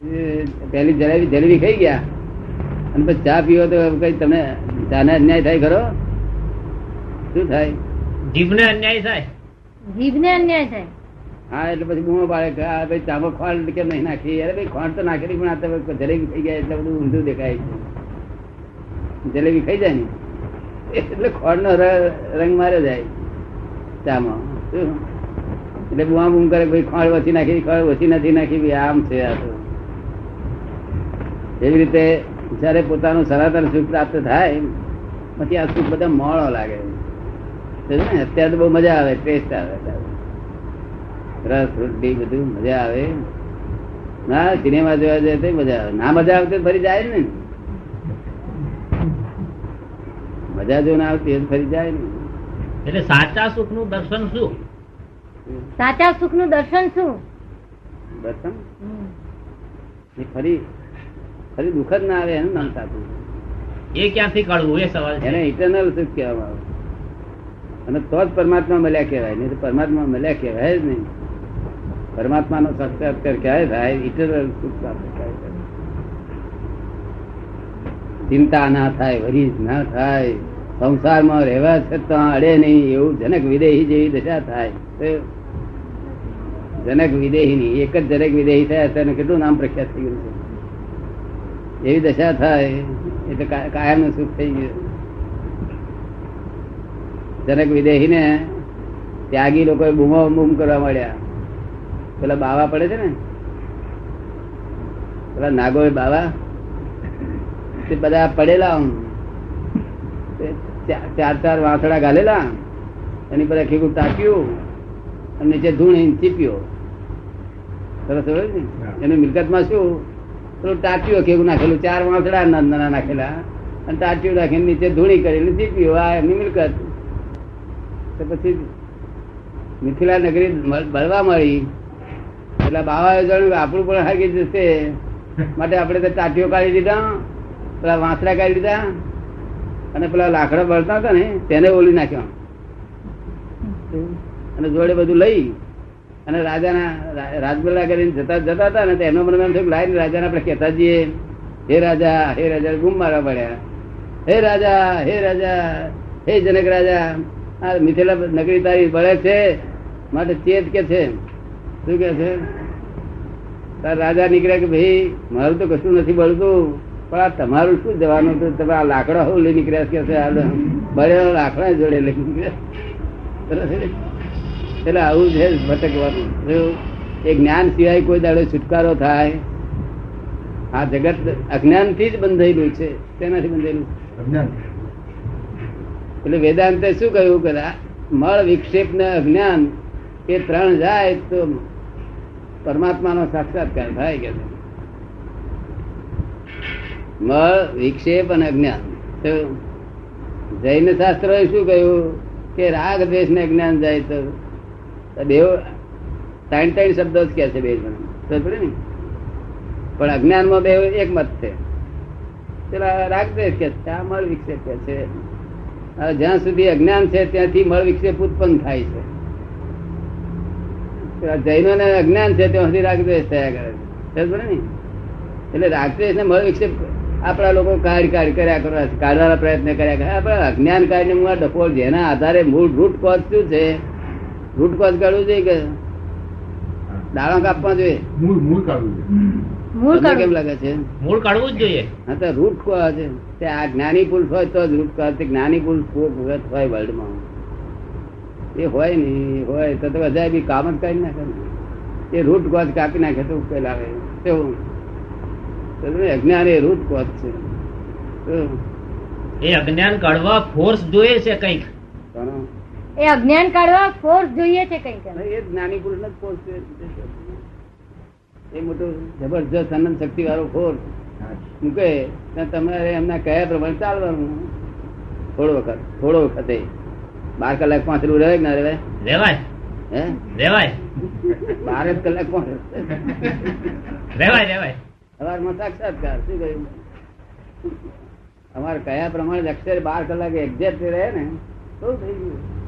પહેલી જલેબી જલેબી ખાઈ ગયા. અને પછી ચા પીવો તો કઈ તમે ચાને અન્યાય થાય ખરો? શું થાય? જીભને અન્યાય થાય? જીભને અન્યાય થાય. હા એટલે પછી બૂમો પાડે કે આ ભાઈ ચામાં ખોંડ કેમ નહીં નાખી. અરે ભાઈ ખોંડ તો નાખેલી પણ આ તો જલેબી ખાઈ ગયા એટલે બધું ઊંધું દેખાય છે. જલેબી ખાઈ જાય ને? એટલે ખોંડ નો રંગ માર્યો જાય ચામાં. શું? એટલે બુઆ બૂમ કરે ભાઈ ખોંડ વસી નાખી ખોંડ ઓછી નથી નાખી ભાઈ આમ છે આ તો. એવી રીતે જયારે પોતાનું સનાતન સુખ પ્રાપ્ત થાય પછી આ સુખ બધા મોળો લાગે. ને? અત્યારે તો બહુ મજા આવે ટેસ્ટ આવે રસ રોટલી બધું મજા આવે. ના સિનેમા જોવા જાય તો મજા આવે. ના મજા આવતી તો ફરી જાય ને? મજા જો ના આવતી ફરી જાય ને? એટલે સાચા સુખનું દર્શન શું? સાચા સુખનું દર્શન શું? દર્શન? ફરી ફરી દુઃખ જ ના આવે એનું નામ સાચું. એ ક્યાંથી કાઢવું? એ સવાલ એને ઇટરનલ સુખ કહેવામાં આવે? અને તો જ પરમાત્મા મળ્યા કહેવાય. નહીં તો પરમાત્મા મળ્યા કહેવાય જ નહીં. પરમાત્માનો સાક્ષાત્કાર ક્યારે થાય? ઇટરનલ સુખ પ્રાપ્ત થાય? ચિંતા ના થાય વરીજ ના થાય. સંસારમાં રહેવા છતાં અડે નહીં. એવું જનક વિદેહી જેવી દશા થાય. જનક વિદેહી ની એક જ જનક વિદેહી થયા તેને કેટલું નામ પ્રખ્યાત થઈ ગયું છે? એવી દશા થાય એટલે કાયમનું સુખ થઈ ગયું. જનક વિદેહી ને ત્યાગી લોકો બૂમો બૂમ કરવા મળ્યા પેલા બાવા પડે છે ને? પેલા નાગો બાવા. તે બધા પડેલા ચાર ચાર વાંસડા ગાલેલા. એની પર આખી ટાંક્યું અને નીચે ધૂણ ચીપ્યો સરસ મિલકત એની મિલકતમાં શું? પેલું ટાંક્યું કેવું નાખેલું, ચાર વાંસડા નાના નાખેલા. અને ટાંક્યું નાખીને નીચે ધૂણી કરેલી ચીપ્યું આ એમની મિલકત. પછી મિથિલા નગરી બળવા મળી. એટલે બાવાએ જણાવ્યું, આપણું પણ હાકી જશે. માટે આપણે તો ટાટીઓ કાઢી દીધા, પેલા વાંસડા કાઢી દીધા. અને પેલા લાકડા બળતા હતા ને, તેને ઓલી નાખ્યા. અને જોડે બધું લઈ અને રાજાના રાજબલ્લા કરીને જતા જતા હતા ને તો એમનો મને એમ થયું લાઈને રાજાને આપણે કહેતા જઈએ. હે રાજા હે રાજા, ગુમ મારવા પડ્યા. હે રાજા હે રાજા, હે જનક રાજા, આ મિથિલા નગરી તારી બળે છે, માટે ચેત કે છે? શું કે છે? તાર રાજા નીકળ્યા કે ભાઈ, મારું તો કશું નથી બળતું, પણ આ તમારું શું જવાનું હતું? તમે આ લાકડા હોવ લઈ નીકળ્યા કે છે? આ બળેલા લાકડા જોડે લઈ નીકળ્યા? એટલે આવું છે ભટકવાનું. એ જ્ઞાન સિવાય કોઈ દાડો છુટકારો થાય આ જગત અજ્ઞાનથી જ બંધાયેલું છે તેનાથી બંધાયેલું એટલે વેદાંતે શું કહ્યું? કે મળ વિક્ષેપ ને અજ્ઞાન એ ત્રણ જાય તો પરમાત્માનો સાક્ષાત્કાર થાય કે મળ વિક્ષેપ અને અજ્ઞાન. જૈન શાસ્ત્ર શું કહ્યું? કે રાગ દ્વેષ ને અજ્ઞાન જાય તો બે ત્રણ ત્રણ શબ્દો જ કે છે બે જણ. ને? પણ અજ્ઞાનમાં બે એક મત છે. પેલા રાગ કે છે, આ મળ વિક્ષેપ કે છે. જ્યાં સુધી અજ્ઞાન છે, ત્યાંથી મળ વિક્ષેપ ઉત્પન્ન થાય છે. જૈનો ને અજ્ઞાન છે, ત્યાં સુધી રાગદ્વેષ થયા કરે છે. ને? એટલે રાગદ્વેષ ને મળ વિક્ષેપ આપણા લોકો કાર્ય કાર્ય કર્યા કરવા કાઢવાના પ્રયત્ન કર્યા કરે આપણા અજ્ઞાન કાર્ય ડફોળ જેના આધારે મૂળ રૂટ કોઝ શું છે? રૂટ કોઝ કાઢવું જોઈએ કે દાણા કાપવા જોઈએ? મૂળ મૂળ કાઢવું જોઈએ. મૂળ કેમ લાગે છે? મૂળ કાઢવું જ જોઈએ. હા તો રૂટ કોઝ તે આ જ્ઞાની પુરુષ હોય તો જ રૂટ કોઝ જ્ઞાની પુરુષ વખત હોય વર્લ્ડમાં. એ હોય ને હોય તો તો બધા બી કામ જ કાઢી નાખે ને. એ રૂટ કોઝ કાપી નાખે તો ઉકેલ આવે. કેવું તો અજ્ઞાન એ રૂટ કોઝ છે. એ અજ્ઞાન કાઢવા ફોર્સ જોઈએ છે કંઈક? એ અજ્ઞાન કાઢવા ફોર્સ જોઈએ છે કઈ એ જ્ઞાની પુરુષ જ ફોર્સ એ મોટો જબરજસ્ત અનંત શક્તિ વાળો ફોર્સ મૂકે તમારે એમના કયા પ્રમાણે ચાલવાનું? થોડો વખત થોડો વખતે. બાર કલાક પાંચલું રહે કે ના રહે રેવાય હે? રેવાય બાર જ કલાક પાંચ. રેવાય રેવાય સવારમાં સાક્ષાત્કાર શું કહ્યું? અમારે કયા પ્રમાણે અક્ષર બાર કલાક એક્ઝેક્ટ રહે ને? શું થઈ ગયું.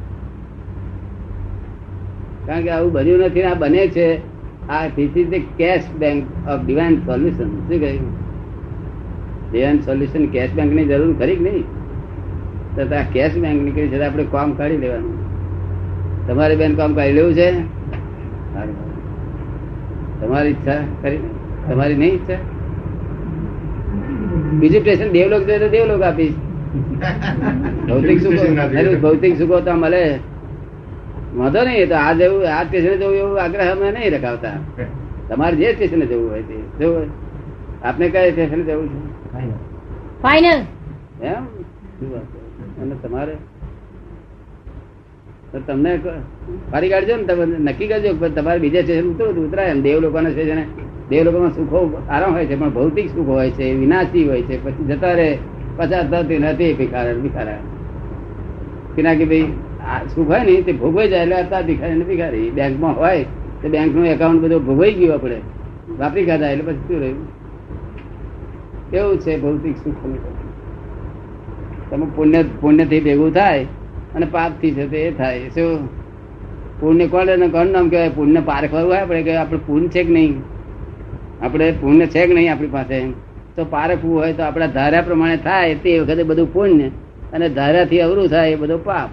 કારણ કે આવું બન્યું નથી આ બને છે. આ this is the cash bank of divine solution શું કહ્યું? ડિવાઇન સોલ્યુશન કેશ બેંકની જરૂર ખરી કે નહીં? તો આ કેશ બેંક નીકળી છે આપણે કામ કાઢી લેવાનું. તમારે બેન કામ કાઢી લેવું છે? તમારી ઈચ્છા ખરી? તમારી નહીં ઈચ્છા? બીજું સ્ટેશન દેવલોક જોઈએ તો દેવલોક આપીશ. ભૌતિક સુખો ભૌતિક સુખો તો મળે. વાંધો નહીં તો આ જવું આ સ્ટેશને જવું એવું આગ્રહ અમે નહીં રખાવતા. તમારે જે સ્ટેશને જવું હોય તે જવું હોય. આપને કયા સ્ટેશને જવું છે? ફાઈનલ એમ? શું વાત છે? અને તમારે? તો તમને ફરી કાઢજો ને તમે નક્કી કરજો તમારે બીજા સ્ટેશન ઉતરવું ઉતરાય એમ. દેવ લોકોના સ્ટેશને દેવ લોકોમાં સુખો આરામ હોય છે પણ ભૌતિક સુખ હોય છે વિનાશી હોય છે. પછી જતા રહે પચાસ થતી નથી ભિખારણ ભિખારા કે કે ભાઈ? સુખ હોય ને, તે ભોગવાઈ જાય એટલે હતા ભિખારી ને ભિખારી. બેંકમાં હોય, તો બેંકનું એકાઉન્ટ બધું ભોગવાઈ ગયું આપણે. વાપરી ખાધા એટલે પછી શું રહ્યું? કેવું છે ભૌતિક સુખ તમે? પુણ્ય, પુણ્યથી ભેગું થાય અને પાપથી છે તે એ થાય. શું? પુણ્ય કોણ કોણ નામ કહેવાય? પુણ્ય પારખવાનું હોય આપણે કે આપણે પુણ્ય છે કે નહીં? આપણે પુણ્ય છે કે નહીં આપણી પાસે? તો પારખવું હોય તો આપણા ધાર્યા પ્રમાણે થાય તે વખતે બધું પુણ્ય અને ધારાથી અવરું થાય એ બધું પાપ.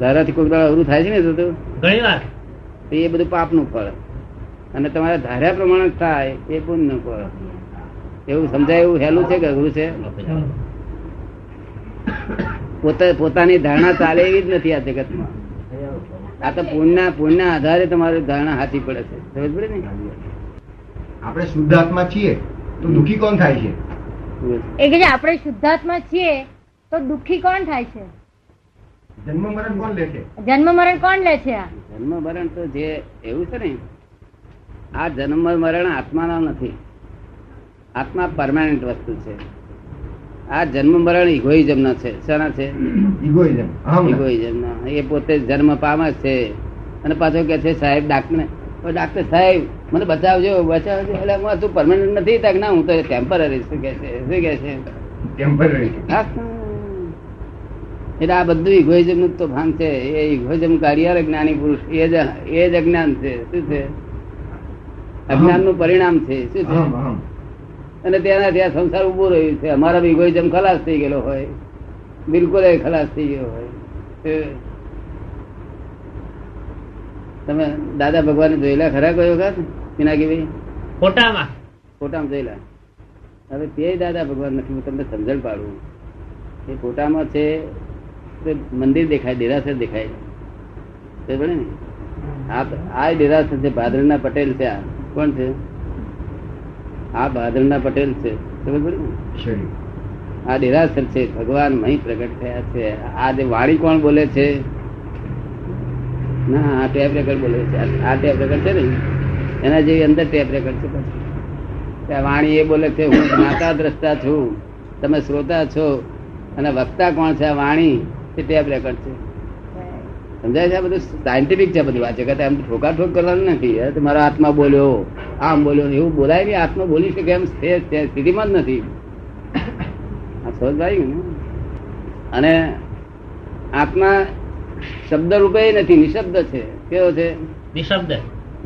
ધારાથી કોઈક દાડા અવરું થાય છે ને તો તો ઘણી વાર. એ બધું પાપનું ફળ. અને તમારા ધાર્યા પ્રમાણે થાય એ પુણ્યનું ફળ. એવું સમજાય એવું હેલું છે કે અઘરું છે? પોતે પોતાની ધારણા ચાલે એવી જ નથી આ જગતમાં. આ તો પુણ્યના પુણ્યના આધારે તમારી ધારણા હાથી પડે છે. સમજ પડે ને? આપણે શુદ્ધાત્મા છીએ તો દુઃખી કોણ થાય છે? એ કે આપણે શુદ્ધાત્મા છીએ તો દુઃખી કોણ થાય છે? જન્મ મરણ કોણ લે છે? જન્મ મરણ કોણ લે છે આ? જન્મ મરણ તો જે એવું છે ને આ જન્મ મરણ આત્માનો નથી. આત્મા પરમાનન્ટ વસ્તુ છે. આ જન્મ મરણ ઇગોઇઝમ નો છે. શાના છે? ઇગોઇઝમ ઇગોઇઝમ નો. એ પોતે જન્મ પામે છે. અને પાછો કે છે સાહેબ ડાક્ટર ડાક્ટર સાહેબ મને બચાવજો બચાવજો. એટલે હું તું પરમાનન્ટ નથી. તક ના હું તો ટેમ્પરરી શું કે છે? શું કે છે? ટેમ્પરરી હા. એટલે આ બધું ઇગોઇઝમનું તો ભાન છે. એ ઇગોઇઝમ કાર્ય જ્ઞાની પુરુષ એ જ એ જ અજ્ઞાન છે. શું છે? અજ્ઞાનનું પરિણામ છે. શું છે? અને તેનાથી આ સંસાર ઊભો રહ્યું છે. અમારા ઇગોઇઝમ ખલાસ થઈ ગયેલો હોય. બિલકુલ એ ખલાસ થઈ ગયો હોય. તમે દાદા ભગવાન જોયેલા? ખરા કયો વખત? પિનાકી ભાઈ ફોટામાં. ફોટામાં જોયેલા? હવે તે દાદા ભગવાન નથી. હું તમને સમજણ પાડું. એ ફોટામાં છે મંદિર દેખાય દેરાસર દેખાય. ને. આ દેરાસર છે ભાદરના પટેલ છે આ. કોણ છે? આ ભાદરના પટેલ છે. ખબર પડી આ દેરાસર છે ભગવાન મહી પ્રગટ થયા છે. આ જે વાણી કોણ બોલે છે? ના આ ટેપ રેકર્ડ બોલે છે. આ- ટેપ રેકર્ડ છે ને? એના જેવી અંદર ટેપ રેકર્ડ છે વાણી એ બોલે છે હું માતા દ્રષ્ટા છું તમે શ્રોતા છો અને વક્તા કોણ છે આ વાણી? તે ટેપ રેકોર્ડ છે. સમજાય છે આ બધું? સાયન્ટિફિક છે બધું. આ જગત એમ ઠોકા ઠોક કરવાનું નથી. મારો આત્મા બોલ્યો. આમ બોલ્યો એવું બોલાય નહીં. આત્મા બોલી શકે એમ સ્થિતિમાં જ નથી. આ સમજ આવી ને. અને આત્મા શબ્દ રૂપે નથી નિશબ્દ છે. કેવો છે? નિશબ્દ.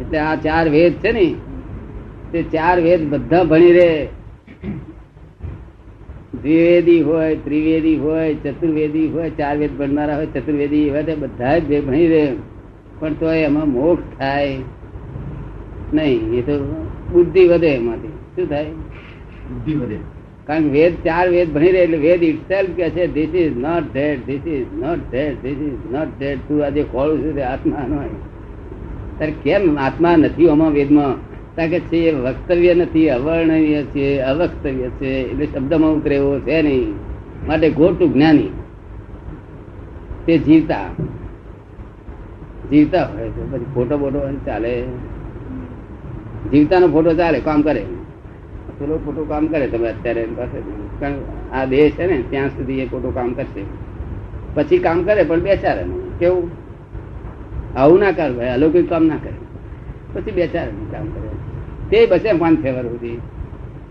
એટલે આ ચાર વેદ છે ને તે ચાર વેદ બધા ભણી રે. દ્વિવેદી હોય ત્રિવેદી હોય ચતુર્વેદી હોય ચાર વેદ ભણનારા હોય ચતુર્વેદી એવા તે બધા જ ભણી રહે. પણ તો એમાં મોક્ષ થાય નહીં. એ તો બુદ્ધિ વધે એમાંથી. શું થાય? બુદ્ધિ વધે. કારણ કે વેદ ચાર વેદ ભણી રહે એટલે વેદ ઇટ કે છે this is not that this is not that this is not that તું આજે ખોળું છું? તે આત્મા નો તારે કેમ આત્મા નથી આમાં વેદમાં? કે છે એ વક્તવ્ય નથી અવર્ણનીય છે, અવક્તવ્ય છે, એટલે શબ્દમાં ઉતરે એવો છે નહીં. માટે ખોટું જ્ઞાની. તે જીવતા. જીવતા હોય છે પછી ફોટો બોટો ચાલે. જીવતાનો ફોટો ચાલે, કામ કરે. પેલો ફોટો કામ કરે, તમે અત્યારે એની પાસે કારણ આ દેહ છે ને, ત્યાં સુધી એ ખોટું કામ કરશે. પછી કામ કરે, પણ બેચારે નહીં. કેવું? આવું ના કર ભાઈ, અલૌકિક કામ ના કરે. પછી બેચારે કામ કરે. તે બસે વન ફેવર સુધી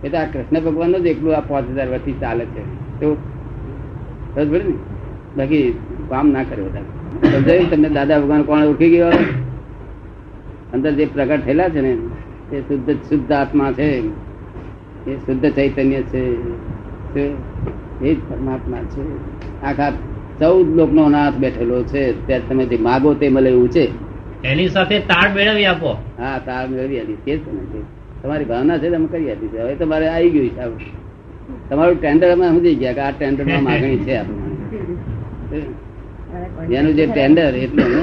એ તો આ કૃષ્ણ ભગવાન જ એકલું આ પાંચ હજાર વર્ષથી ચાલે છે. તો પડી ને? બાકી કામ ના કરે બધા. સમજાયું તમને દાદા ભગવાન કોણ ઓળખી ગયો અંદર જે પ્રગટ થયેલા છે ને તે શુદ્ધ શુદ્ધ આત્મા છે. એ શુદ્ધ ચૈતન્ય છે. એ જ પરમાત્મા છે. આખા ચૌદ લોકનો નાથ બેઠેલો છે. ત્યાં તમે જે માગો તે મળે એવું છે. એની સાથે તાળ મેળવી આપો. હા તાળ મેળવી આપી. તે જ તમારી ભાવના છે તમે કરી આપી છે. હવે તમારે આવી ગયું હિસાબ તમારું ટેન્ડર અમે સમજી ગયા કે આ ટેન્ડરમાં માગણી છે આપણે એનું જે ટેન્ડર એટલે અમે.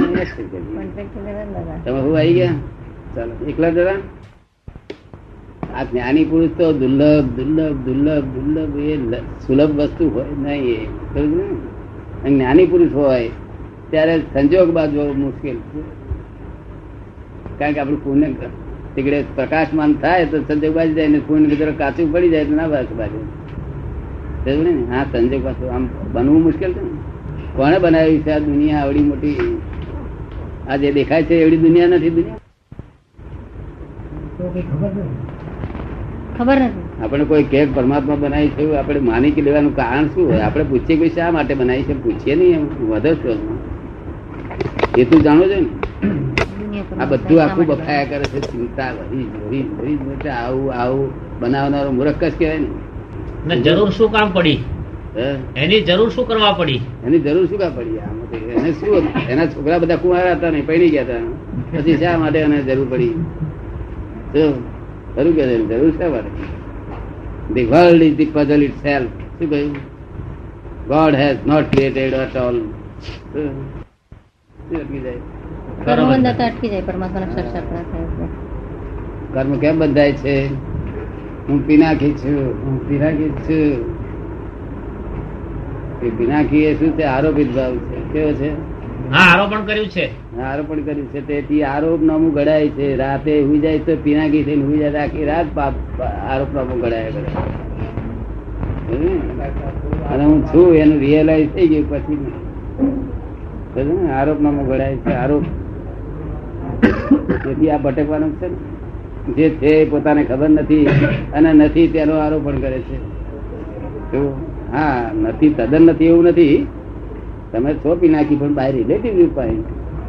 તમે શું આવી ગયા? ચાલો એકલા જરા? આ જ્ઞાની પુરુષ તો દુર્લભ દુર્લભ દુર્લભ દુર્લભ એ સુલભ વસ્તુ હોય નહીં એ. જ્ઞાની પુરુષ હોય ત્યારે સંજોગ બાજુ મુશ્કેલ છે. કારણ કે આપણું પુણ્ય તીકડે પ્રકાશમાન થાય તો સંજોગ બાજી જાય ને પુણ્ય જરા કાચું પડી જાય તો ના બાજુ. બાજુ ને? હા સંજોગ પાછું આમ બનવું મુશ્કેલ છે ને? કોણે બનાવી છે આ દુનિયા આવડી મોટી? આ જે દેખાય છે એવડી દુનિયા નથી દુનિયા? ખબર નથી. આપણે કોઈ કેક પરમાત્મા બનાવી છે આપણે માની કે લેવાનું કારણ શું હોય? આપણે પૂછીએ કે શા માટે બનાવી છે? પૂછીએ નહીં એમ. વધે તું જાણો છો ને? આ બધું આખું બફાયા કરે છે ચિંતા વહી વહી વહી વહી આવું આવું બનાવનારો મૂર્ખ જ કહેવાય ને. ને જરૂર શું કામ પડી? એની જરૂર શું કરવા પડી? એની જરૂર શું કામ પડી? આમાં? એને શું એના છોકરા બધા કુંવારા હતા નહીં પૈણી ગયા હતા. પછી શા માટે એને જરૂર પડી? ખરું કે? જરૂર શા માટે? The world is the puzzle itself શું કહ્યું? God has not created at all કર્મ બંધાતા અટકી જાય પરમાત્માના સાક્ષાત થાય કર્મ કેમ બંધાય છે? હું પિનાકી છું હું પિનાકી છું. એ પિનાકી એ શું છે આરોપિત ભાવ છે? કેવો છે? હા આરોપણ કર્યું છે. આરોપણ કર્યું છે. તેથી આરોપ નામું ઘડાય છે. રાતે હુઈ જાય તો પિનાકી થઈને હુઈ જાય આખી રાત પાપ આરોપ નામું ઘડાય કરે અને હું છું એનું રિયલાઇઝ થઈ ગયું પછી. આરોપ નામું ઘડાય છે. આરોપ તેથી આ ભટકવાનું છે જે છે પોતાને ખબર નથી અને નથી તેનો આરોપણ કરે છે. હા નથી તદ્દન નથી એવું નથી. તમે છો નાખી પણ બાય રિલેટિવ વ્યૂ પોઈન્ટ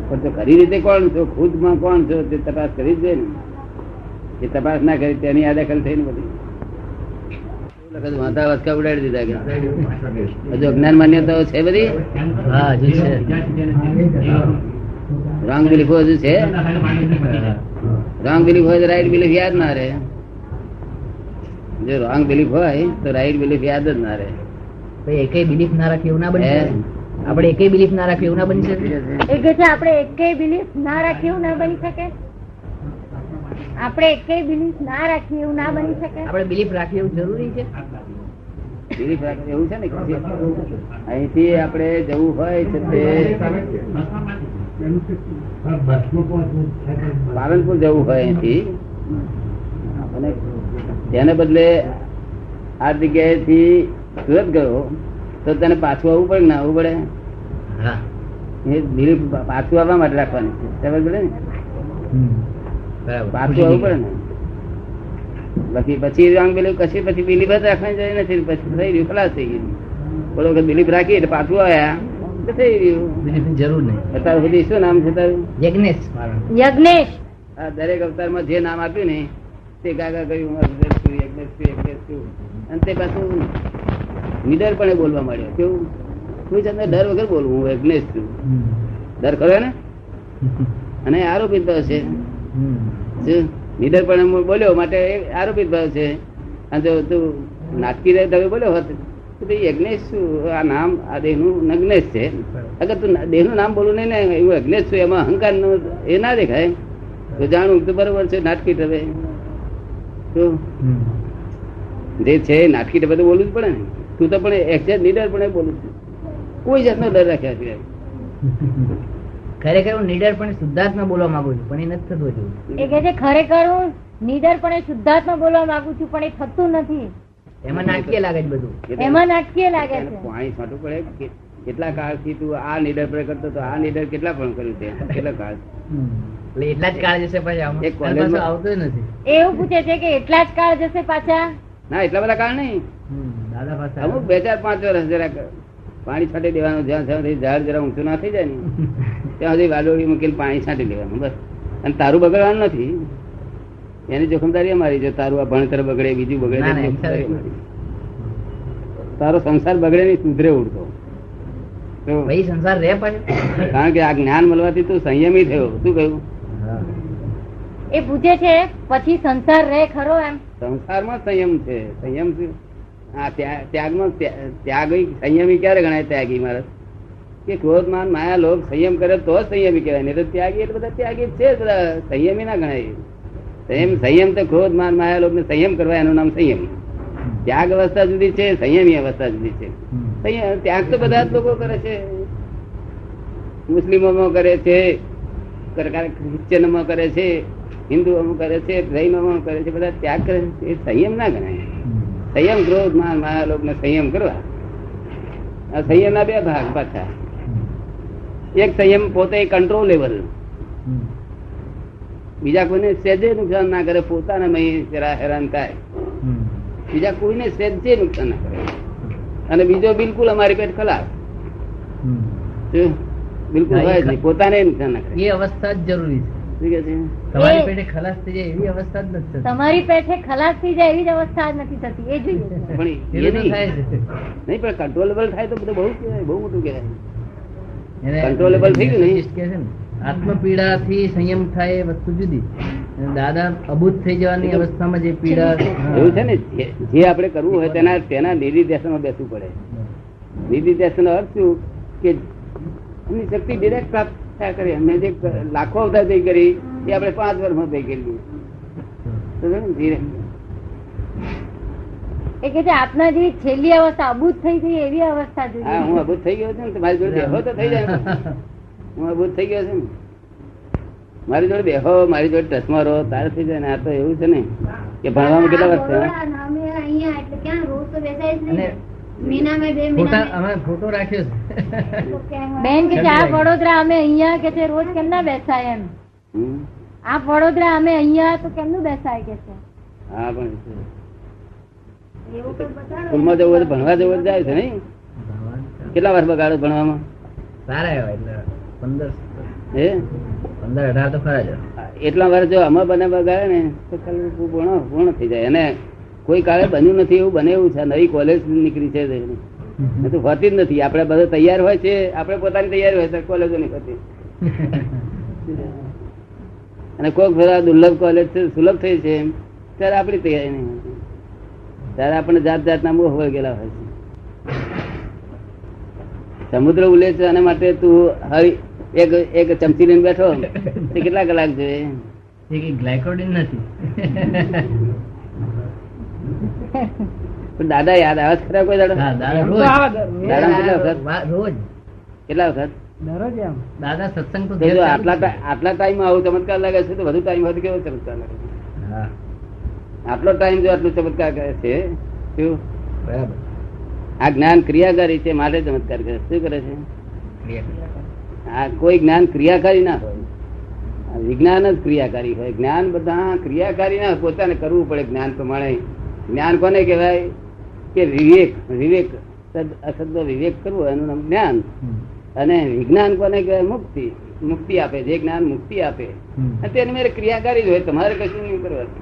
પણ તો ખરી રીતે કોણ છો? ખુદમાં કોણ છો? તે તપાસ કરી દે ને. એ તપાસ ના કરી તેની આ દખલ થઈને બધી. લગત વાંધા વચકા ઉડાડી દીધા કે? હજુ અજ્ઞાન માન્યતાઓ છે બધી? હા છે. રોંગ બિલીફ હજુ છે. રોંગ બિલીફ હોય તો રાઈટ બિલીફ યાદ ના રહે. જો રોંગ બિલીફ હોય તો રાઈટ બિલીફ યાદ જ ના રહે. ભાઈ એકેય બિલીફ ના રાખી એવું ના બને આપણે એકેય બિલીફ ના રાખી એવું ના બની શકે એ છે આપણે એકેય બિલીફ ના રાખીએ એવું ના બની શકે? આપણે એકેય બિલીફ ના રાખીએ એવું ના બની શકે? આપણે બિલીફ રાખી એવું જરૂરી છે? બિલીફ રાખે એવું છે ને અહીંથી આપણે જવું હોય છે તે પાલનપુર જવું હોય અહીંથી. અને તેને બદલે આ જગ્યાએથી સુરત ગયો તો તને પાછું આવવું પડે ને આવવું પડે? એ બિલીફ પાછું આવવા માટે રાખવાની છે. ખબર પડે ને? પાછું આવવું પડે ને? બાકી પછી રંગ પેલું કશી પછી બિલીફ જ રાખવાની જાય નથી. પછી થઈ રહ્યું ખલાસ થઈ ગયું. બોલો કે બિલીફ રાખી એટલે પાછું આવ્યા. જરૂર નહીં. અત્યાર સુધી શું નામ છે તારું? યજ્ઞેશ યજ્ઞેશ. આ દરેક અવતારમાં જે નામ આપ્યું ને તે ગાગા કર્યું યજ્ઞેશ છું, યજ્ઞેશ છું. અને તે પાછું નિડરપણે બોલવા માંડ્યો. કેવું? કોઈ જાતનો ડર વગર બોલવું હું યજ્ઞેશ છું. ડર ખરો ને અને આરોપિત ભાવ છે? નિડરપણે બોલ્યો માટે આરોપિત ભાવ છે. અને જો તું નાટકી તમે બોલ્યો હોત. યજ્ઞેશ આ નામ આ દેહનું નગ્નેશ છે. અગર તું દેહનું નામ બોલું નહીં ને એવું અજ્ઞેશ છું એમાં અહંકારનું એ ના દેખાય. તો જાણું તો બરોબર છે નાટકી ટવે તો જે છે નાટકી ટવે તો બોલવું જ પડે ને. તું તો પણ એક્ઝેટ નીડર પણ બોલું છું. કોઈ જાતનો ડર રાખ્યા છે ખરેખર હું નીડર પણ શુદ્ધાર્થમાં બોલવા માંગુ છું પણ એ નથી થતું એ કે છે ખરેખર હું નિડરપણે શુદ્ધાત્મા બોલવા માંગુ છું પણ એ થતું નથી. એમાં નાટકીય લાગે છે બધું. એમાં નાટકીય લાગે છે. પાણી છાંટવું પડે. કેટલા કાળથી તું આ નીડર પર કરતો તો આ નીડર કેટલા પણ કર્યું તે? કેટલા કાળ? એટલે એટલા જ કાળ જશે પછી આમાં. એક પાછું આવતું નથી. એવું પૂછે છે કે એટલા જ કાળ જશે પાછા? ના એટલા બધા કાળ નહીં. દાદા પાસે અમુક બે ચાર પાંચ વર્ષ જરા પાણી છાંટી દેવાનું જ્યાં સુધી ઝાડ જરા ઊંચું ના થઈ જાય ને ત્યાં સુધી વાલોડી મૂકીને પાણી છાંટી દેવાનું બસ. અને તારું બગડવાનું નથી. એની જોખમદારી અમારી છે. તારું આ ભણતર બગડે બીજું બગડે. તારો સંસાર બગડે નહીં સુધરે ઉડતો. સંસાર રે કારણ કે આ જ્ઞાન મળવાથી તું સંયમી થયો. શું કહ્યું? એ પૂછે છે પછી સંસાર રે ખરો એમ? સંસારમાં સંયમ છે. સંયમ આ ત્યાગમાં ત્યા- ત્યાગી સંયમી ક્યારે ગણાય ત્યાગી મારા? કે ક્રોધ માન માયા લોક સંયમ કરે તો સંયમી કહેવાય. નહીં તો ત્યાગી એટલે બધા ત્યાગી છે સંયમી ના ગણાય. સંયમ સંયમ તો ક્રોધ, માન, માયા ને સંયમ કરવા એનું નામ સંયમ. ત્યાગ અવસ્થા જુદી છે, સંયમી અવસ્થા જુદી છે. ત્યાગ તો બધા જ લોકો કરે છે. મુસ્લિમોમાં કરે છે ક્રિશ્ચિયનોમાં કરે છે, હિન્દુઓમાં કરે છે જૈનોમાં કરે છે, બધા ત્યાગ કરે છે. એ સંયમ ના ગણાય. સંયમ, ક્રોધ, માન, માયા લોભ ને સંયમ કરવા. આ સંયમ ના બે ભાગ પાછા. એક સંયમ પોતે કંટ્રોલેબલ બીજા કોઈને સહેજે નુકસાન ના કરે પોતાના જરા હેરાન થાય. બીજા કોઈને સહેજે નુકસાન ના કરે. અને બીજો બિલકુલ અમારી પેટ ખલાસ. બિલકુલ એ હોય જ નહીં. પોતાને નુકસાન ના કરે. એ અવસ્થા જ જરૂરી છે. તમારી પેટે ખલાસ થઈ જાય એવી અવસ્થા જ નથી તમારી પેટે ખલાસ થઈ જાય એવી જ અવસ્થા જ નથી થતી. એ જોઈએ પણ એ નહીં. થાય છે. નહીં પણ કંટ્રોલેબલ થાય તો બધું બહુ બહુ મોટું કહેવાય. Controllable થઈ ગયું ને? ને, આત્મપીડાથી સંયમ થાય એ વસ્તુ જુદી દાદા અભૂત થઈ જવાની અવસ્થામાં જે પીડા એવું છે ને જે- આપણે કરવું હોય તેના તેના નિર્દેશનમાં બેસવું પડે. નિર્દેશન અર્થ શું? કે એમની શક્તિ ડિરેક્ટ પ્રાપ્ત થયા કરે. અમે જે લાખો અવતાર થઈ કરી એ આપણે પાંચ વર્ષમાં થઈ ગયેલી એ કે આપના જે છેલ્લી અવસ્થા અબૂત થઈ ગઈ એવી અવસ્થા જોઈએ હું અભૂત થઈ ગયો છું ને તો જોડે તો થઈ જાય. હું અભૂત થઈ ગયો છું ને. મારી જોડે બેહો મારી જોડે ટચમાં રહો તારે થઈ જાય ને આ તો એવું છે ને કે ભણવામાં કેટલા વર્ષ થયા? અને ફોટા અમે ફોટો રાખ્યો છે. બેન કે છે આ વડોદરા અમે અહીંયા કે છે રોજ કેમ ના બેસાય એમ? હમ? આ વડોદરા અમે અહીંયા તો કેમનું બેસાય કે છે? હા પણ સ્કૂલમાં જવું ભણવા જવું જાય છે નહીં? કેટલા વર્ષ બગાડો ભણવામાં? સારા એવા એટલે. પંદર હે? પંદર અઢાર તો ખરા જ. એટલા વર્ષ જો આમાં બને બગાડે ને તો ખાલી પૂર્ણ પૂર્ણ થઈ જાય. અને કોઈ કાળે બન્યું નથી એવું બને એવું છે. નવી કોલેજ નીકળી છે એ તો હોતી જ નથી. આપણે બધા તૈયાર હોય છે. આપણે પોતાની તૈયારી હોય છે કોલેજો ની હોતી. અને કોઈક બધા દુર્લભ કોલેજ છે સુલભ થઈ છે ત્યારે આપણી તૈયારી નહીં હોતી. ત્યારે આપણે જાત જાતના મોહ વળગેલા હોય છે. સમુદ્ર ઉલે છે અને માટે તું હરી એક એક ચમચી લઈને બેઠો. તે કેટલા કલાક જોઈએ? એ ગ્લાયકોડિન નથી. દાદા યાદ આવે ખરા કોઈ દાડો? દાદા રોજ. કેટલા વખત? દાદા સત્સંગ તો આટલા આટલા ટાઈમ આવું ચમત્કાર લાગે છે તો વધુ ટાઈમ તો કેવો ચમત્કાર લાગે છે? હા. આટલો ટાઈમ જો આટલું ચમત્કાર કરે છે શું? બરાબર. આ જ્ઞાન ક્રિયાકારી છે માટે ચમત્કાર કરે શું કરે છે? આ કોઈ જ્ઞાન ક્રિયાકારી ના હોય. વિજ્ઞાન જ ક્રિયાકારી હોય. જ્ઞાન બધા ક્રિયાકારી ના પોતાને કરવું પડે જ્ઞાન પ્રમાણે. જ્ઞાન કોને કહેવાય? કે વિવેક વિવેક અશબ્દ વિવેક કરવો એનું નામ જ્ઞાન. અને વિજ્ઞાન કોને કહેવાય? મુક્તિ. મુક્તિ આપે. જે જ્ઞાન મુક્તિ આપે. તેની મેરે ક્રિયાકારી જ હોય. તમારે કશું નહીં કરવાનું.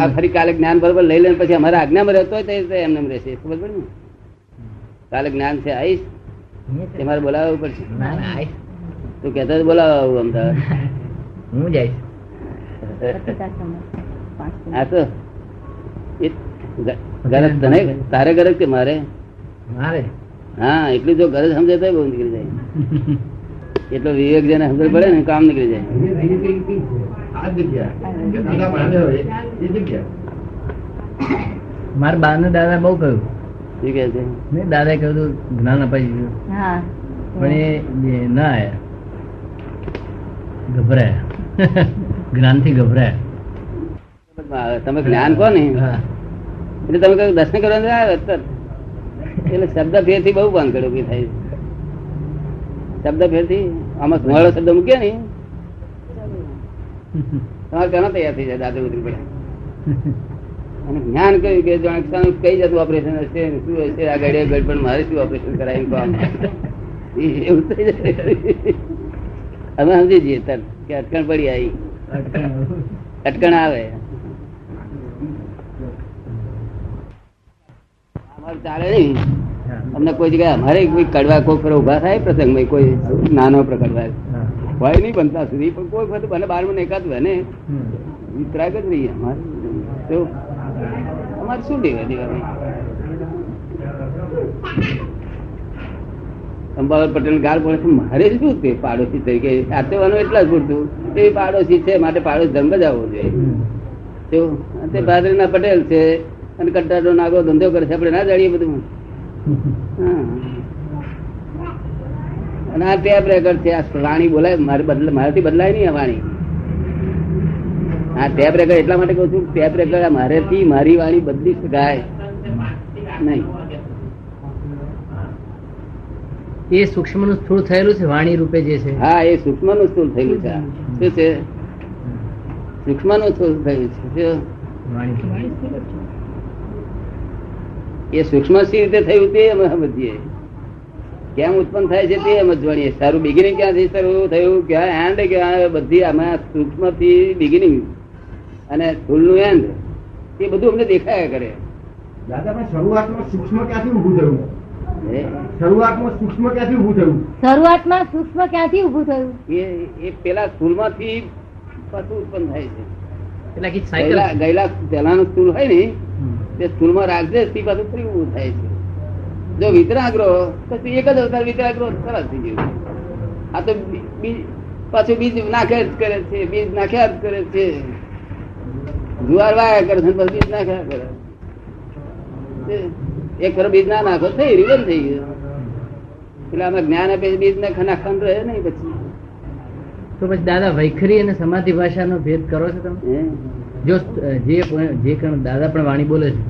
આ ફરી કાલે જ્ઞાન બરોબર લઈ લે પછી અમારા આજ્ઞામાં રહેતો હોય તો એમને રહેશે. ખબર પડી ને. કાલે જ્ઞાન છે આવીશ તે મારે બોલાવવું પડશે. તું કેતા બોલાવું અમદાવાદ. હું જઈશ. મિનિટ. હા તો. ગરજ તને તારે ગરજ કે મારે? મારે? હા એટલું જો ગરજ સમજે તો બહુ નીકળી જાય. એટલો વિવેક જેને સમજ પડે ને કામ નીકળી જાય. આ મારા બા દાદા બહુ કહ્યું. શું કહે છે. ને કહ્યું હતું જ્ઞાન અપાઈ દીધું પણ એ ના આવ્યા ગભરાયા. જ્ઞાનથી ગભરાયા. તમે જ્ઞાન કહો ને. એટલે તમે કહ્યું દર્શન કરવા અંદર આવે તરત. એટલે શબ્દ ફેરથી બહુ ભાંગડ ઊભી થાય. શબ્દ ફેરથી આમાં સુવાળો શબ્દ મૂક્યો ને. તમારે તેનો તૈયાર થઈ જાય દાદા ઉતરી પડે અને જ્ઞાન કહ્યું કે જાણે કઈ જતું ઓપરેશન હશે શું હશે, આ ઘડીએ ઘડી પણ મારે શું ઓપરેશન. એ એવું થઈ જાય. અમે સમજી જઈએ તર કે અટકણ પડી આવી. અટકણ આવે. અમારે ચાલે નહીં અમને કોઈ જગ્યાએ, અમારે કોઈ કડવા કોઈ ફરે ઊભા થાય પ્રસંગમાં કોઈ નાનો પ્રકડવા હોય નહીં બનતા સુધી, પણ કોઈ વખત બાર મને એકાદ બને. વિતરાગ જ રહીએ અમારે. અમારે શું લેવા દેવા અંબાલાલ પટેલ ગાળ પડે મારે શું તે પાડોશી તરીકે? સાચવવાનું એટલા જ પૂરતું. એ પાડોશી છે, માટે પાડોશ ધર્મ જ આવવો જોઈએ. તો ભાદરીના પટેલ છે, અને કંટાળો, નાગો, ધંધો કરે છે. આપણે ના જાણીએ બધું. હા. અને આ ટેપ રેકર્ડ છે. આ વાણી બોલાય, મારે બદલા, મારાથી બદલાય નહીં આ વાણી. આ ટેપ રેકર્ડ એટલા માટે કહું છું ટેપ રેકર્ડ મારેથી મારી વાણી બદલી શકાય નહીં. એ સૂક્ષ્મનું સ્થૂળ થયેલું છે વાણી રૂપે જે છે? હા એ સૂક્ષ્મનું સ્થૂળ થયેલું છે શું છે? સૂક્ષ્મનું સ્થૂળ થયું છે એ સૂક્ષ્મ સી રીતે થયું તે સમજીએ. કેમ ઉત્પન્ન થાય છે તે સમજવાની સારું બિગિનિંગ ક્યાંથી શરૂ થયું? ક્યાં? એન્ડ ક્યાં? બધી આમાં સૂક્ષ્મથી બિગિનિંગ અને સ્થૂળનું એન્ડ એ બધું અમને દેખાયા કરે. દાદા શરૂઆતમાં સૂક્ષ્મ ક્યાંથી ઊભું થયું? શરૂઆતમાં સૂક્ષ્મ ક્યાંથી ઊભું થયું? શરૂઆતમાં સૂક્ષ્મ ક્યાંથી ઉભું થયું? એ એ પેલા સ્થૂળ પાછું ઉત્પન્ન થાય છે. એટલે આખી સાયકલ? ગયેલા પેલાનું સ્થૂળ હોય ને તે સ્થૂળમાં રાખજે તે પાછું ફરી ઉભું થાય છે. જો વિતરાગ્રહ તો તે એક જ અવતાર વિતરાગ્રહ સરસ થઈ ગયું આ તો પાછું બીજ નાખ્યા જ કરે છે બીજ નાખ્યા જ કરે છે. જુવાર વાયા કરે છે બીજ નાખ્યા કરે. એક ખરો બીજ ના નાખો થઈ રિવન થઈ ગયું. એટલે આમાં જ્ઞાન આપે બીજ નાખ નાખવાનું રહે નહીં પછી. તો પછી દાદા વૈખરી અને સમાધિ ભાષાનો ભેદ કરો છો તમે? જો જે પણ- જે કણ દાદા પણ વાણી બોલે છે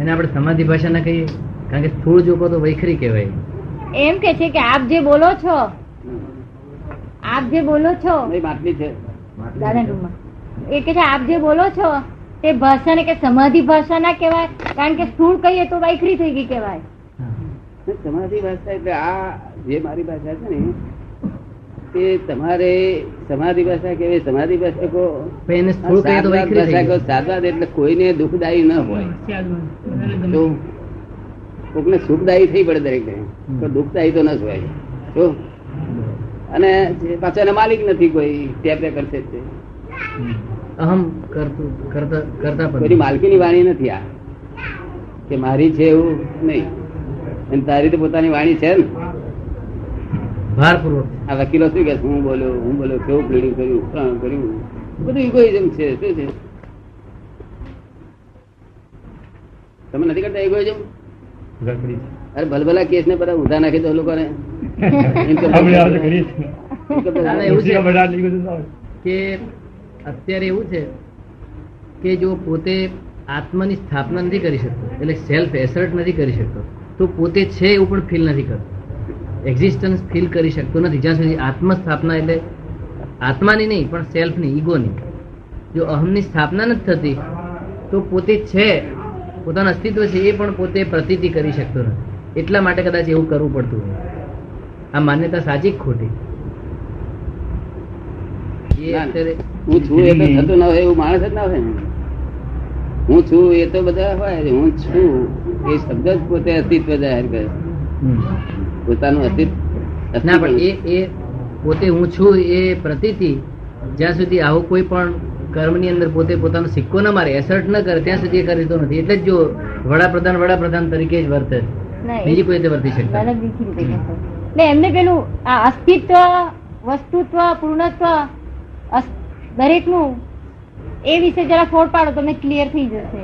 એને આપણે સમાધિ ભાષા ના કહીએ? કારણ કે સ્થૂળ જોકો તો વૈખરી કહેવાય. એમ કે છે કે આપ જે બોલો છો આપ જે બોલો છો માટલી છે. દાદા એ કે છે આપ જે બોલો છો તે ભાષાને કે સમાધિ ભાષા ના કહેવાય? કારણ કે સ્થૂળ કહીએ તો વાયખરી થઈ ગઈ કહેવાય. સમાધિ ભાષા એટલે આ જે મારી ભાષા છે ને તે તમારે સમાધિ ભાષા કેવી સમાધિ ભાષા કો સ્થૂળ કહીએ તો સાદવાદ થઈ ભાષા ગઈ. સાદવાદ એટલે કોઈને દુઃખદાયી ન હોય. તો કોકને સુખદાયી થઈ પડે દરેક તો દુઃખદાયી તો ન જ હોય. તો અને જે પાછો એના માલિક નથી કોઈ ટેપ રેકર્ડ છે. અહમ કરતા કરતા માલકીની વાણી નથી આ. કે મારી છે એવું નહીં. અને તારી તો પોતાની વાણી છે ને. ભારપૂર્વક. આ વકીલો શું કે હું બોલ્યો હું બોલ્યો કેવું પ્લેડિંગ કર્યું શું કર્યું? બધું ઇગોઇઝમ છે. શું છે? તમે નથી કરતા ઇગોઇઝમ અરે ભલભલા કેસ ને બધા ઊંધા નાખી દો લોકોને. એવું છે કે અત્યારે એવું છે કે જો પોતે આત્માની સ્થાપના નથી કરી શકતો એટલે સેલ્ફ એસર્ટ નથી કરી શકતો તો પોતે છે એવું પણ ફીલ નથી કરતો. એક્ઝિસ્ટન્સ ફીલ કરી શકતો નથી. જ્યાં સુધી આત્મ સ્થાપના એટલે આત્માની નહીં પણ સેલ્ફની ઈગોની. જો અહમની સ્થાપના નથી થતી તો પોતે છે પોતાનું અસ્તિત્વ છે એ પણ પોતે પ્રતીતિ કરી શકતો નથી. એટલા માટે કદાચ એવું કરવું પડતું હોય. આ માન્યતા સાચી ખોટી? એ અત્યારે હું છું એ તો થતું ના હોય એવું માણસ જ ના હોય હું છું એ તો બધા હોય હું છું એ શબ્દ જ પોતે અસ્તિત્વ જાહેર કરે. પોતાનું અસ્તિત્વ ના પણ એ એ પોતે હું છું એ પ્રતીતિ જ્યાં સુધી આવું કોઈ પણ કર્મની અંદર પોતે પોતાનો સિક્કો ના મારે એસર્ટ ન કરે ત્યાં સુધી એ કરતો નથી. એટલે જ જો વડાપ્રધાન વડાપ્રધાન તરીકે જ વર્તે. બીજી કોઈ રીતે વર્તી શકતા એમને પેલું આ અસ્તિત્વ વસ્તુત્વ પૂર્ણત્વ દરેકનું એ વિશે જરા ફોડ પાડો તમને ક્લિયર થઈ જશે.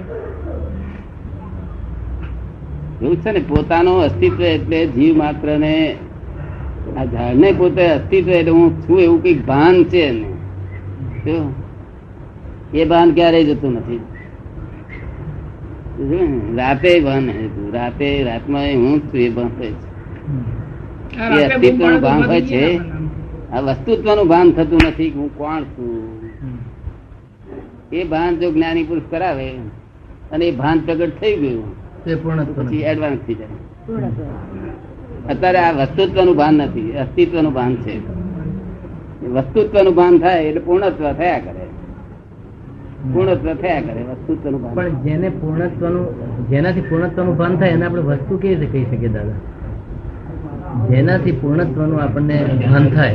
એવું છે ને પોતાનું અસ્તિત્વ એટલે જીવ માત્ર ને આ ઝાડને પોતે અસ્તિત્વ એટલે હું છું એવું કંઈક ભાન છે એને. એ ભાન ક્યારેય જતું નથી. રાતે ભાન રાતે રાતમાં એ હું જ છું એ ભાન હોય છે. એ અસ્તિત્વનું ભાન હોય છે. આ વસ્તુત્વનું ભાન થતું નથી હું કોણ છું. એ ભાન જો જ્ઞાની પુરુષ કરાવે અને એ ભાન પ્રગટ થઈ ગયું પૂર્ણત્વ પછી. એડવાન્સ થઈ જાય. અત્યારે આ વસ્તુત્વનું ભાન નથી અસ્તિત્વનું ભાન છે. વસ્તુત્વનું ભાન થાય એટલે પૂર્ણત્વ થયા કરે. પૂર્ણત્વ થયા કરે વસ્તુત્વનું ભાન. પણ જેને પૂર્ણત્વનું જેનાથી પૂર્ણત્વનું ભાન થાય એને આપણે વસ્તુ કેવી રીતે કહી શકીએ દાદા? જેનાથી પૂર્ણત્વનું આપણને ભાન થાય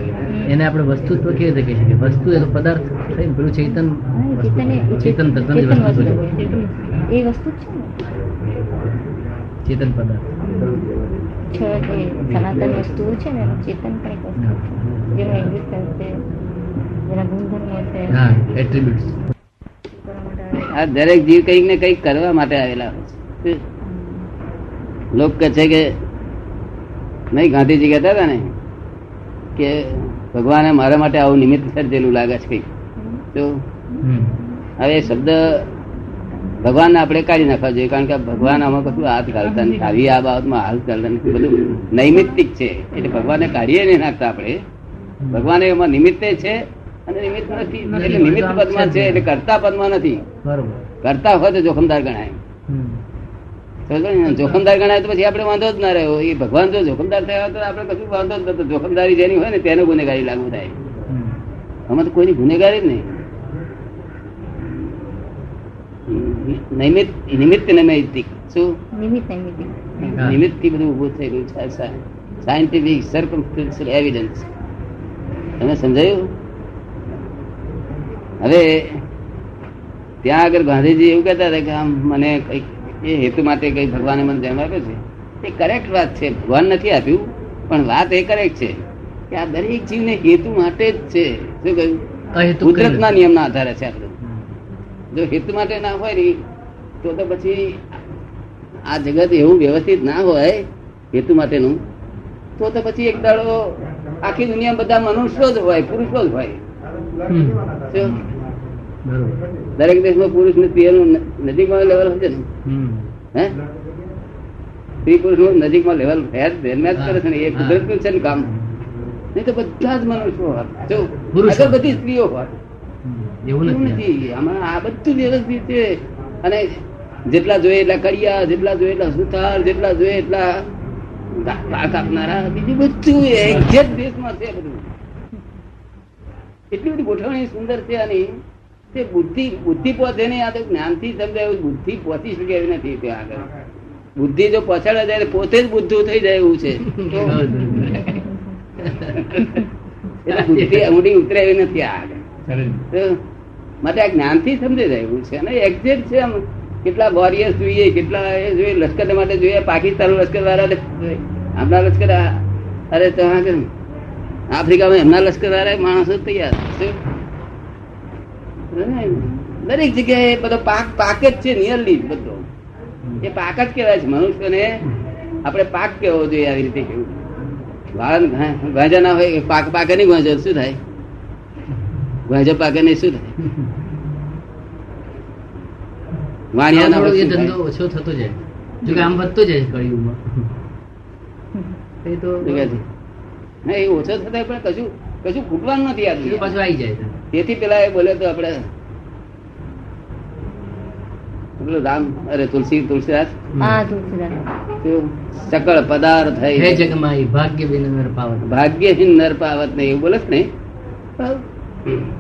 એને આપણે વસ્તુત્વ કેવી રીતે કહી શકીએ? વસ્તુ એ તો પદાર્થ થઈ પેલું ચેતન ચેતન એ- તત્વની વસ્તુ. એ વસ્તુ છે ચેતન પદાર્થ. સનાતન વસ્તુઓ છે ને ચેતન પણ એક વસ્તુ છે. જેનું એક્ઝિસ્ટન્સ છે જેના ગુણધર્મો છે. હા એટ્રીબ્યુટ્સ આ દરેક જીવ કંઈક ને કંઈક કરવા માટે આવેલા લોક કહે છે કે નહીં ગાંધીજી કહેતા હતા ને કે ભગવાને મારા માટે આવું નિમિત્ત સર્જેલું લાગે છે તો હવે શબ્દ ભગવાનને આપણે કાઢી નાખવા જોઈએ કારણ કે ભગવાન આમાં કશું હાથ ઘાલતા નથી. આવી આ બાબતમાં હાથ ઘાલતા નથી. બધું નૈમિત્તિક છે. એટલે ભગવાનને કાઢીએ નહીં નાખતા આપણે. ભગવાન એમાં નિમિત્તે છે અને નિમિત્ત નથી. એટલે નિમિત્ત પદમાં છે એટલે કરતા પદમાં નથી. કરતા હોય તો જોખમદાર ગણાય? જોખમદાર ગણાય તો પછી આપણે વાંધો જ ના રહ્યો. એ ભગવાન જો જોખમદાર થયા તો આપણે કશું વાંધો જ નતો. જોખમદારી જેની હોય ને તેને ગુનેગારી લાગુ થાય. હમ. આમાં તો કોઈની ગુનેગારી જ નહીં. નિમિત્ત નિમિત્ત નૈમિત્તિક. શું? નિમિત્ત નિમિત્તથી બધું ઉભું થયેલું છે. સાયન્ટિફિક સર્કમસ્ટન્શિયલ એવિડન્સ તમે સમજાયું? હવે ત્યાં આગળ ગાંધીજી એવું કહેતા હતા કે આમ મને કંઈક એ હેતુ માટે કઈ ભગવાને મને જન્મ આપ્યો છે? એ કરેક્ટ વાત છે. ભગવાન નથી આપ્યું પણ વાત એ કરેક્ટ છે કે આ દરેક જીવને હેતુ માટે જ છે. શું કહ્યું? કુદરતના. નિયમના આધારે છે આપણે જો હેતુ માટે ના હોય ને તો તો પછી આ જગત એવું વ્યવસ્થિત ના હોય હેતુ માટેનું તો તો પછી એક દાડો આખી દુનિયા બધા મનુષ્યો જ હોય પુરુષો જ હોય. દરેક દેશમાં પુરુષ ને સ્ત્રીઓનું નજીકમાં લેવલ હશે ને? હે? સ્ત્રી પુરુષનું નજીકમાં લેવલ હે ધ્યાનમાં જ કરે છે ને એ કુદરતનું છે ને કામ. નહીં તો બધા જ મનુષ્યો હોય. જો બધી સ્ત્રીઓ હોય. એવું નથી. આમાં આ બધું વ્યવસ્થિત છે. અને જેટલા જોઈએ એટલા કડિયા જેટલા જોઈએ એટલા સુથાર જેટલા જોઈએ એટલા ગા- આપનારા બીજું બધું એક્ઝેક્ટ દેશમાં છે બધું. એટલી બધી ગોઠવણી સુંદર છે આની તે બુદ્ધિ બુદ્ધિ પહોંચે નહીં આ તો જ્ઞાનથી સમજાય બુદ્ધિ પહોંચી શકે એવી નથી ત્યાં આગળ. બુદ્ધિ જો પહોંચાડે જાય પોતે જ બુદ્ધુ થઈ જાય એવું છે. એટલે બુદ્ધિ ઊંડી ઉતરે એવી નથી આ આગળ. માટે આ જ્ઞાનથી સમજાઈ જાય એવું છે. અને એક્ઝેક્ટ છે આમ કેટલા વોરિયર્સ જોઈએ કેટલા એ જોઈએ લશ્કર માટે જોઈએ પાકિસ્તાન લશ્કર વાળા આપણા લશ્કર અરે તો આફ્રિકામાં એમના લશ્કર વાળા માણસો તૈયાર શું? દરેક જગ્યાએ બધો પાક પાક જ છે નિયરલી બધો. એ પાક જ કહેવાય છે. મનુષ્યને આપણે પાક કેવો જોઈએ આવી રીતે કેવું. વાળન ગાંજા ના હોય પાક પાકે નહીં ગાંજો શું થાય? ગાંજો પાકે નહીં શું થાય? વાણિયા ના હોય ધંધો ઓછો થતો જાય. જો કે આમ વધતો જાય કળિયુગમાં. એ તો? એ ઓછો થતા પણ કશું કશું ખૂટવાનું નથી આ દુનિયા. પાછું આવી જાય તેથી પેલા એ બોલે તો આપણે પેલો રામ અરે તુલસી તુલસીદાસ? સકળ પદાર્થ હે જગમાઈ ભાગ્યહીન નર પાવત નહીં એવું બોલે ને?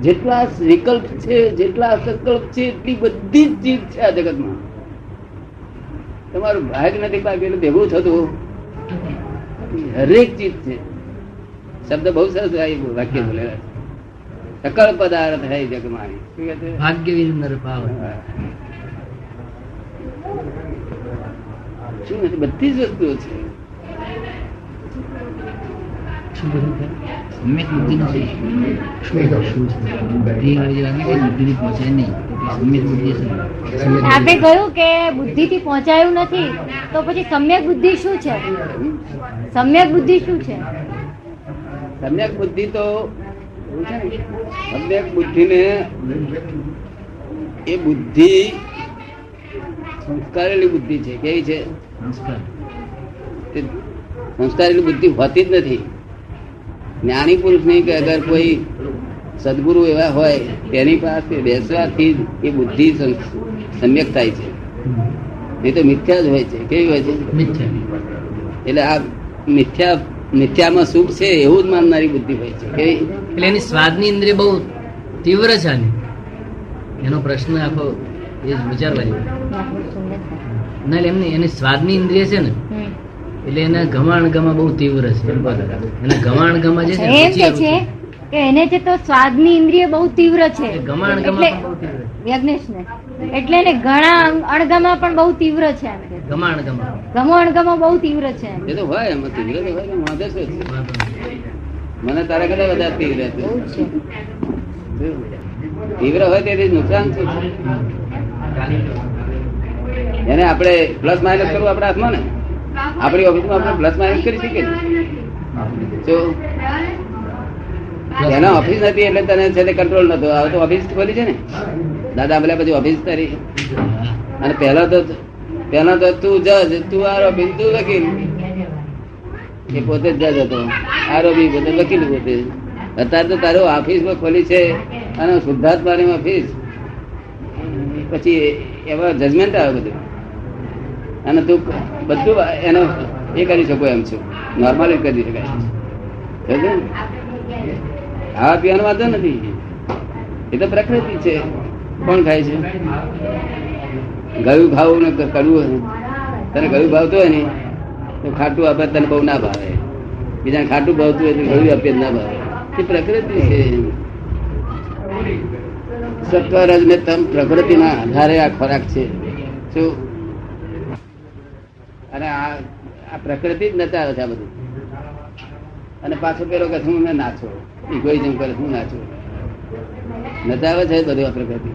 જેટલા વિકલ્પ છે જેટલા સંકલ્પ છે એટલી બધી જ ચીજ છે આ જગતમાં. તમારું ભાગ નથી ભાગ એટલે ભેગું થતું. હરેક ચીજ છે. શબ્દ બહુ સરસ વાક્ય બોલેલા સકળ પદાર્થ હે જગમાની ભાગ્ય વિનર ભાવ. શું નથી બધી જ વસ્તુઓ છે. બુદ્ધિ નથી? બુદ્ધિ નહીં, બુદ્ધિ આપે કહ્યું કે બુદ્ધિ થી પહોંચાયું નથી તો પછી સમ્યક બુદ્ધિ શું છે? સમ્યક બુદ્ધિ શું છે? સમ્યક બુદ્ધિ તો એવું છે ને સમ્યક બુદ્ધિને એ બુદ્ધિ સંસ્કારેલી બુદ્ધિ છે. કેવી છે? તે સંસ્કારેલી બુદ્ધિ હોતી જ નથી. જ્ઞાની પુરુષ નહીં કે અગર કોઈ સદગુરુ એવા હોય તેની પાસે બેસવાથી જ એ બુદ્ધિ સમ્યક થાય છે. નહીં તો મિથ્યા જ હોય છે. કેવી હોય છે? એટલે આ મિથ્યા મિથ્યામાં સુખ છે એવું જ માનનારી બુદ્ધિ હોય છે. કે એટલે એની સ્વાદની ઇન્દ્રિય બહુ તીવ્ર છે એનો પ્રશ્ન આખો એ જ વિચારવાની ના એટલે એમની એની સ્વાદની ઇન્દ્રિય છે ને એટલે એને ગમાણ ગમા બહુ તીવ્ર છે. એમ એને ગમાણ ગમા જે છે કે એને જે તો સ્વાદની ઇન્દ્રિય બહુ તીવ્ર છે. ગમાણ ગમા બહુ તીવ્ર છે. યજ્ઞેશને. એટલે ને ઘણા અણ- અણગમા પણ બહુ તીવ્ર છે એમ. કે ગમાણ ગમા ગમો અણગમો બહુ તીવ્ર છે એ તો હોય એમ તીવ્ર તો હોય વાંધે છે? મને તારા કરતા વધારે તીવ્ર છે? તીવ્ર હોય તેથી નુકસાન શું છે? એને આપણે પ્લસ માઇનસ કરવું આપણા હાથમાં ને? આપણી ઓફિસમાં આપણે પ્લસ માઇનસ કરી શકીએ ને. જો એના ઓફિસ નથી એટલે તને છે કંટ્રોલ નતો. હવે તો ઓફિસ ખોલી છે ને? દાદા બોલ્યા પછી ઓફિસ તારી. અને પહેલા તો પહેલા તો તું જજ, તું આરોપી, તું વકીલ. એ પોતે જ જજ હતો. આરોપી પોતે વકીલ પોતે. અત્યારે તો તારું ઓફિસ ખોલી છે અને શુદ્ધાત્માની ઓફિસ પછી એવા જજમેન્ટ આવે બધું. અને તું બધું એનો એ કરી શકો એમ છું. નોર્મલી કરી શકાય? ખાવા પીવાનો વાંધો નથી. એ તો પ્રકૃતિ છે. કોણ ખાય છે? ગયું ખાવું ને કડવું તને ગયું ભાવતું હોય ને, તો ખાટું આપે તને બહુ ના ભાવે. બીજાને ખાટું ભાવતું હોય તો ગયું આપે ના ભાવે. એ પ્રકૃતિ છે. સત્વરજ ને તમ પ્રકૃતિના આધારે આ ખોરાક છે. શું અને આ આ પ્રકૃતિ જ નચાવે છે આ બધું. અને પાછો પેલો કે હું નાચો. ઇગોઇઝમ કરે હું નાચો. નચાવે છે બધું આ પ્રકૃતિ.